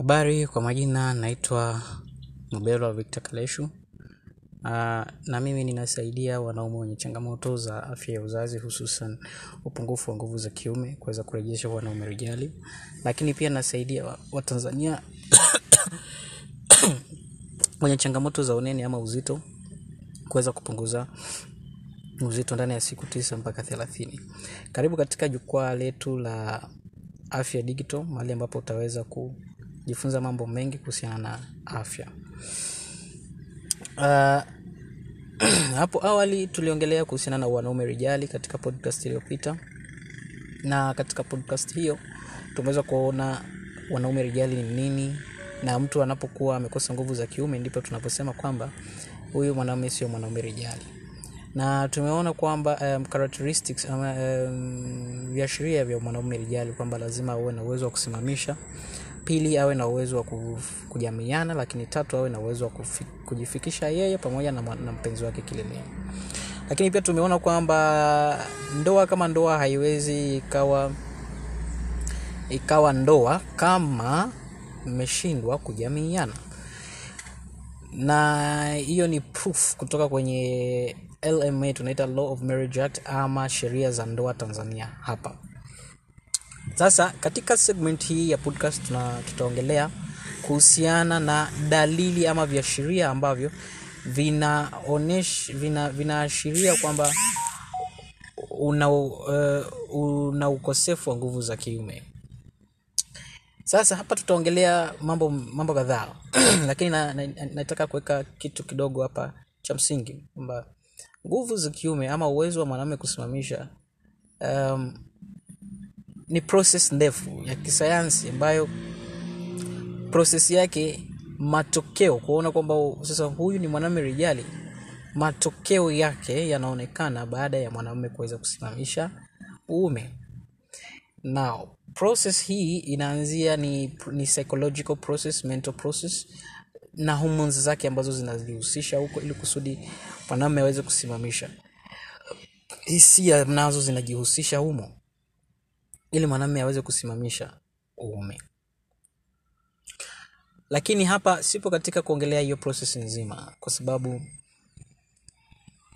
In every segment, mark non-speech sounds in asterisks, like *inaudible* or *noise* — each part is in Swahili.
Habari kwa majina naitwa Mubelwa Victor Kaleshu. Uh, na mimi ninasaidia wanaume wenye changamoto za afya ya uzazi hususan upungufu wa nguvu za kiume kuweza kurejesha wanaume rijali. Lakini pia nasaidia wa- Watanzania *coughs* wenye changamoto za unene ama uzito kuweza kupunguza uzito ndani ya siku tisa mpaka thelathini. Karibu katika jukwaa letu la afya digital, mahali ambapo utaweza kujifunza mambo mengi kuhusiana na afya. Uh, *clears throat* hapo awali tuliongelea kuhusiana na wanaume rijali katika podcast iliyopita, na katika podcast hiyo tumeweza kuona wanaume rijali ni nini, na mtu anapokuwa amekosa nguvu za kiume ndipo tunaposema kwamba huyu mwanaume sio mwanaume rijali na tumeona kwamba um, characteristics um, um, viashiria vya mwanaume rijali kwamba lazima uwe na uwezo wa kusimamisha pili awe na uwezo wa ku- kujamiana lakini tatu awe na uwezo wa kujifikisha yeye pamoja na, na mpenzi wake kileleni lakini pia tumeona kwamba ndoa kama ndoa haiwezi ikawa ikawa ndoa kama mmeshindwa kujamiiana, na hiyo ni proof kutoka kwenye LMA tunaita Law of Marriage Act ama sheria za ndoa Tanzania hapa. Sasa katika segment hii ya podcast tuna, tutaongelea kuhusiana na dalili ama viashiria ambavyo vinaonesh vina vinaashiria kwamba una, uh, una ukosefu wa nguvu za kiume. Sasa hapa tutaongelea mambo mambo kadhaa *clears throat* lakini na, na, na, nataka kuweka kitu kidogo hapa cha msingi kwamba nguvu za kiume ama uwezo wa mwanaume kusimamisha um, ni proses ndefu ya kisayansi ambayo proses yake matokeo kuona kwamba sasa huyu ni mwanamume rijali matokeo yake yanaonekana baada ya mwanamume kuweza kusimamisha uume Now, process hii inaanzia ni, ni psychological process, mental process na hormones zake ambazo zinajihusisha huko ili kusudi mwanamume aweze kusimamisha. Hisia nazo zinajihusisha humo ili mwanamume aweze kusimamisha uume. Lakini hapa sipo katika kuongelea hiyo process nzima kwa sababu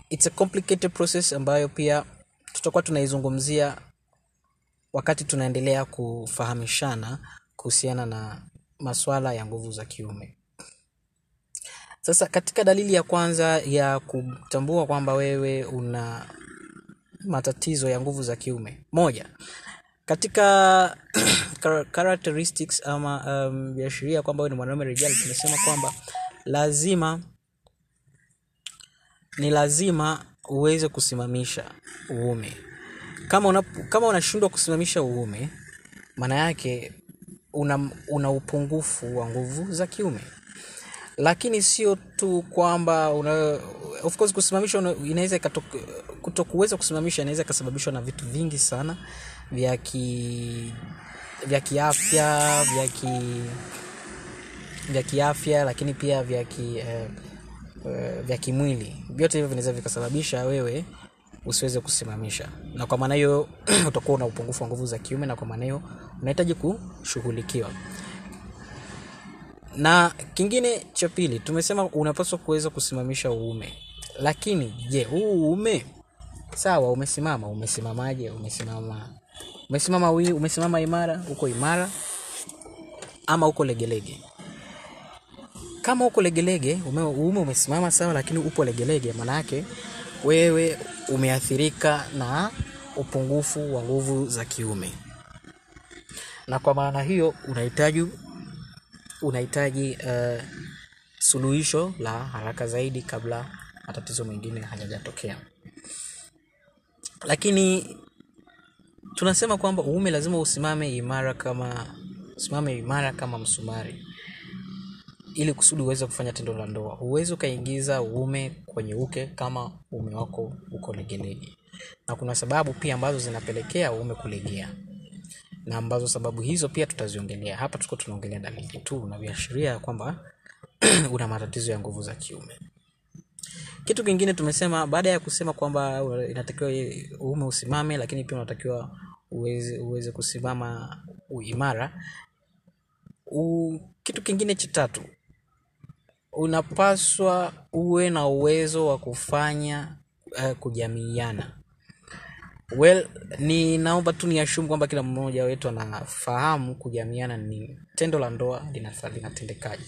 it's a complicated process ambayo pia tutakuwa tunaizungumzia wakati tunaendelea kufahamishana kuhusiana na maswala ya nguvu za kiume. Sasa katika dalili ya kwanza ya kutambua kwamba wewe una matatizo ya nguvu za kiume, moja, katika *clears throat* characteristics ama um, kwamba wewe ni mwanaume rijali, tumesema kwamba lazima ni lazima uweze kusimamisha uume. Kama una, kama unashindwa kusimamisha uume maana yake una, una upungufu wa nguvu za kiume. Lakini sio tu kwamba una, of course kusimamisha inaweza kutokuweza kusimamisha inaweza ikasababishwa na vitu vingi sana vya ki vya kiafya vya ki vya kiafya lakini pia vya ki eh, vya kimwili. Vyote hivyo vinaweza vikasababisha wewe usiweze kusimamisha. Na kwa maana hiyo *clears throat* utakuwa una upungufu wa nguvu za kiume na kwa maana hiyo unahitaji kushughulikiwa. Na kingine cha pili tumesema unapaswa kuweza kusimamisha uume. Lakini je huu uume sawa umesimama umesimamaje umesimama umesimama wi- umesimama imara uko imara ama uko legelege? Kama uko legelege ume, uume umesimama sawa lakini upo legelege maana yake wewe umeathirika na upungufu wa nguvu za kiume. Na kwa maana hiyo unahitaji unahitaji uh, suluhisho la haraka zaidi kabla matatizo mengine hayajatokea. Lakini tunasema kwamba uume lazima usimame imara kama usimame imara kama msumari. Ili kusudi uweze kufanya tendo la ndoa. Huwezi ukaingiza uume kwenye uke kama uume wako uko legelege. Na kuna sababu pia ambazo zinapelekea uume kulegea. Na ambazo sababu hizo pia tutaziongelea. Hapa tuko tunaongelea dalili tu na viashiria kwamba *clears throat* una matatizo ya nguvu za kiume. Kitu kingine tumesema baada ya kusema kwamba inatakiwa uume usimame lakini pia unatakiwa uweze, uweze kusimama uimara. U, kitu kingine cha tatu unapaswa uwe na uwezo wa kufanya uh, kujamiiana. Well ni naomba tu niashumu kwamba kila mmoja wetu anafahamu kujamiana ni tendo la ndoa linatendekaji linatendekaje.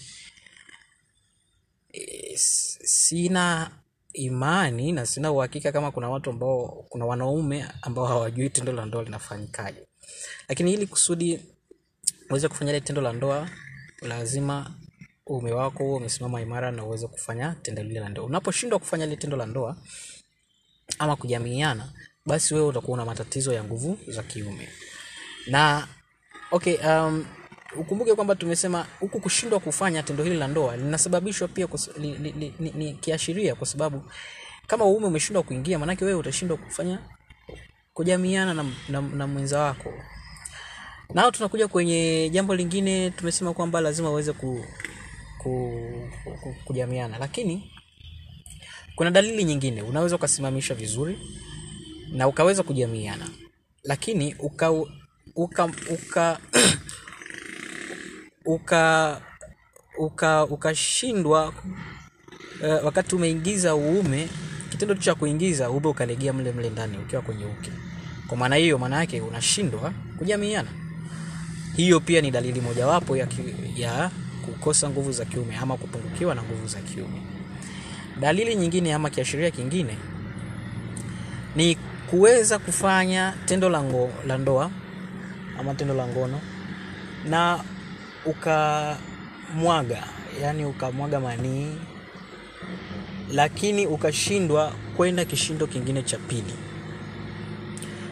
E, sina imani na sina uhakika kama kuna watu ambao kuna wanaume ambao hawajui tendo la ndoa linafanyikaje. Lakini ili kusudi uweze kufanya ile tendo la ndoa lazima uume wako huo umesimama imara na uweze kufanya tendo lile la ndoa. Unaposhindwa kufanya ile tendo la ndoa ama kujamiiana basi wewe utakuwa na matatizo ya nguvu za kiume. Na okay um, ukumbuke kwamba tumesema huku kushindwa kufanya tendo hili la ndoa linasababishwa pia li, li, li, ni, ni kiashiria kwa sababu kama uume umeshindwa kuingia maanake wewe utashindwa kufanya kujamiana na, na, na mwenza wako. Nao tunakuja kwenye jambo lingine tumesema kwamba lazima uweze ku, ku, ku, kujamiana. Lakini kuna dalili nyingine unaweza ukasimamisha vizuri na ukaweza kujamiana. Lakini uka uka uka *clears throat* uka uka ukashindwa uh, wakati umeingiza uume kitendo cha kuingiza uume ukalegea mle mle ndani ukiwa kwenye uke. Kwa maana hiyo maana yake unashindwa kujamiana. Hiyo pia ni dalili mojawapo ya, ya kukosa nguvu za kiume ama kupungukiwa na nguvu za kiume. Dalili nyingine ama kiashiria kingine ni kuweza kufanya tendo la ndoa ama tendo la ngono na ukamwaga yani ukamwaga manii lakini ukashindwa kwenda kishindo kingine cha pili.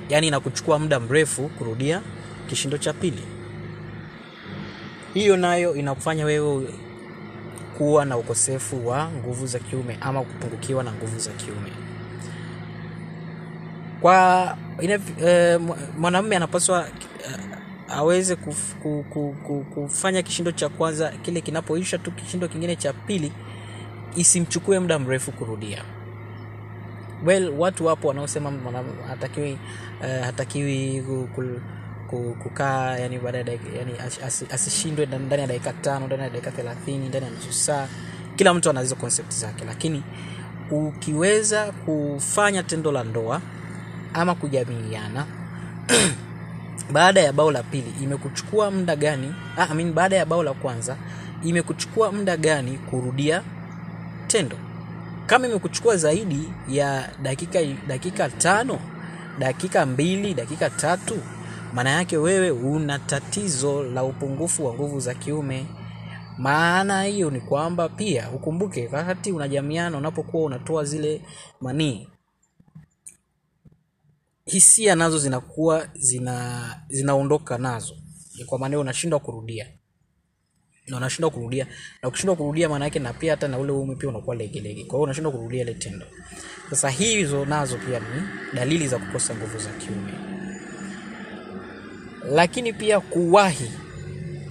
Yaani inakuchukua muda mrefu kurudia kishindo cha pili. Hiyo nayo inakufanya wewe kuwa na ukosefu wa nguvu za kiume ama kupungukiwa na nguvu za kiume. Kwa eh, mwanamume anapaswa aweze kuf, ku, ku, ku, kufanya kishindo cha kwanza kile kinapoisha tu kishindo kingine cha pili isimchukue muda mrefu kurudia. Well watu wapo wanaosema hatakiwi uh, hatakiwi ku- ku- ku- kukaa yani yani as- asishindwe ndani ndani ya dakika tano ndani ya dakika thelathini ndani ya nusu saa. Kila mtu ana hizo concept zake lakini ukiweza kufanya tendo la ndoa ama kujamiliana *clears throat* baada ya bao la pili imekuchukua muda gani? Ah, I mean, baada ya bao la kwanza imekuchukua muda gani kurudia tendo? Kama imekuchukua zaidi ya dakika dakika tano dakika mbili dakika tatu maana yake wewe una tatizo la upungufu wa nguvu za kiume. Maana hiyo ni kwamba pia ukumbuke wakati unajamiana unapokuwa unatoa zile manii hisia nazo zinakuwa zina zinaondoka nazo. Kwa maana unashindwa kurudia. Na unashindwa kurudia. Na ukishindwa kurudia maana yake na pia hata na ule uume pia unakuwa legelege. Kwa hiyo unashindwa kurudia ile tendo. Sasa hizo nazo pia ni dalili za kukosa nguvu za kiume. Lakini pia kuwahi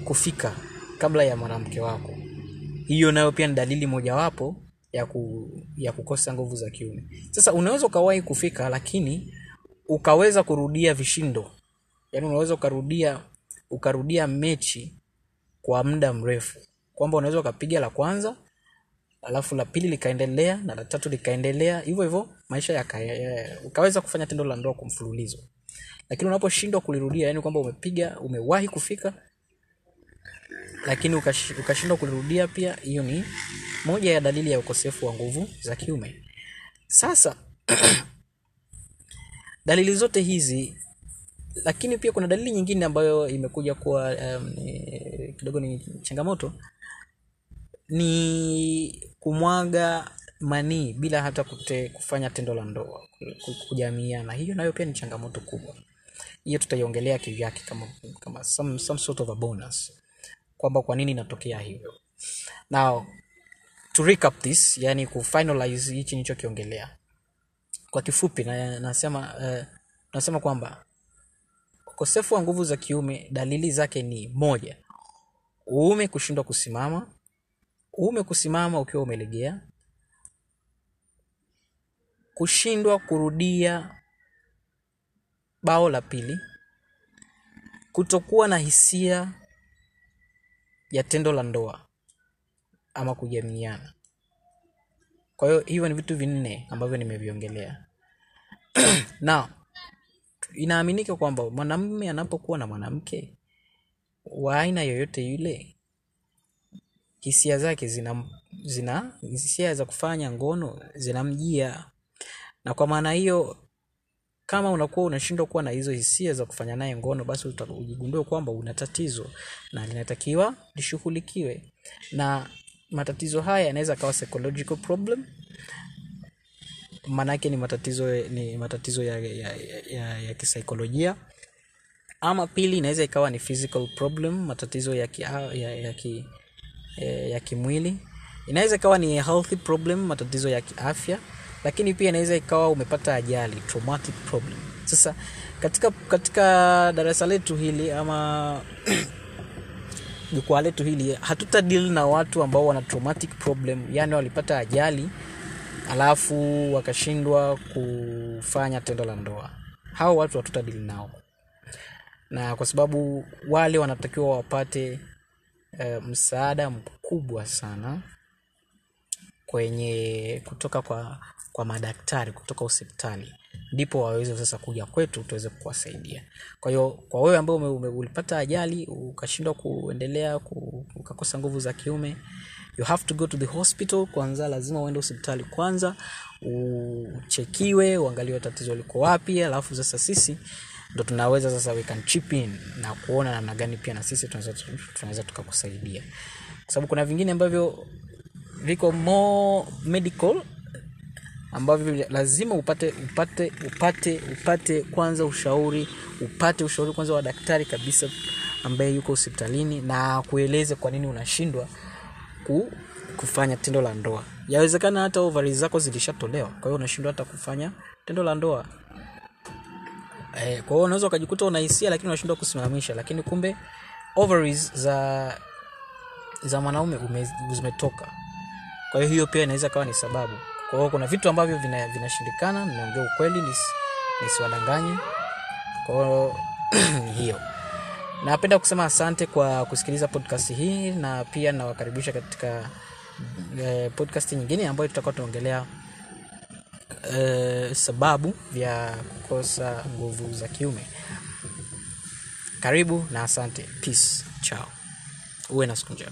kufika kabla ya mwanamke wako. Hiyo nayo pia ni dalili mojawapo ya, ku, ya kukosa nguvu za kiume. Sasa unaweza ukawahi kufika lakini ukaweza kurudia vishindo. Yaani unaweza ukarudia ukarudia mechi kwa muda mrefu. Kwamba unaweza ukapiga la kwanza alafu la pili likaendelea na la tatu likaendelea. Hivyo hivyo maisha yaka, ukaweza kufanya tendo la ndoa kwa lakini unaposhindwa kulirudia yani kwamba umepiga umewahi kufika lakini ukashindwa kulirudia pia hiyo ni moja ya dalili ya ukosefu wa nguvu za kiume. Sasa *clears throat* dalili zote hizi lakini pia kuna dalili nyingine ambayo imekuja kuwa um, kidogo ni changamoto ni kumwaga manii bila hata kute, kufanya tendo la ndoa kujamiana hiyo nayo pia ni changamoto kubwa. Hiyo tutaiongelea kivyake kama, kama some, some sort of a bonus kwamba kwa nini inatokea hivyo. Now to recap this yani kufinalize hichi nilichokiongelea kwa kifupi na, nasema eh, nasema kwamba ukosefu wa nguvu za kiume dalili zake ni moja. Uume kushindwa kusimama uume kusimama ukiwa umelegea kushindwa kurudia bao la pili kutokuwa na hisia ya tendo la ndoa ama kujamiana kwa hiyo hivyo ni vitu vinne ambavyo nimeviongelea. *clears throat* Na inaaminika kwamba mwanamume anapokuwa na mwanamke wa aina yoyote yule hisia zake zina zina hisia za kufanya ngono zinamjia. Na kwa maana hiyo kama unakuwa unashindwa kuwa na hizo hisia za kufanya naye ngono basi uta- ujigundue kwamba una tatizo na linatakiwa lishughulikiwe. Na matatizo haya yanaweza kawa psychological problem. Maanake ni matatizo ni matatizo ya, ya, ya, ya, kisaikolojia. Ama pili inaweza ikawa ni physical problem matatizo ya, ki, ya, ya, ki, ya kimwili. Inaweza ikawa ni healthy problem matatizo ya kiafya. Lakini pia inaweza ikawa umepata ajali traumatic problem. Sasa katika katika darasa letu hili ama *clears throat* jukwaa letu hili hatuta deal na watu ambao wana traumatic problem yani walipata ajali alafu wakashindwa kufanya tendo la ndoa. Hao watu hatuta deal nao. Na kwa sababu wale wanatakiwa wapate e, msaada mkubwa sana kwenye kutoka kwa kwa madaktari kutoka hospitali ndipo waweze sasa kuja kwetu tuweze kuwasaidia. Kwa hiyo kwa wewe ambao ulipata ajali ukashindwa kuendelea ku, ukakosa nguvu za kiume you have to go to the hospital. Kwanza lazima uende hospitali kwanza uchekiwe uangaliwe tatizo liko wapi alafu sasa sisi ndo tunaweza sasa we can chip in na kuona namna gani pia na sisi tunaweza tunaweza tukakusaidia. Kwa sababu kuna vingine ambavyo viko more medical ambavyo lazima upate upate upate upate kwanza ushauri upate ushauri kwanza wa daktari kabisa ambaye yuko hospitalini na kueleze kwa nini unashindwa ku, kufanya tendo la ndoa. Yawezekana hata ovari zako zilishatolewa kwa hiyo unashindwa hata kufanya tendo la ndoa. Eh, kwa hiyo unaweza ukajikuta una lakini unashindwa kusimamisha lakini kumbe ovaries za za mwanaume ume- zimetoka. Kwa hiyo hiyo pia inaweza kawa ni sababu kwa hiyo kuna vitu ambavyo vina- vinashindikana nimeongea ukweli nis- nisiwadanganye. Kwa hiyo *clears throat* hiyo. Napenda kusema asante kwa kusikiliza podcast hii na pia nawakaribisha katika eh, podcast nyingine ambayo tutakuwa tunaongelea eh, sababu vya kukosa nguvu za kiume. Karibu na asante. Peace. Chao. Uwe na siku njema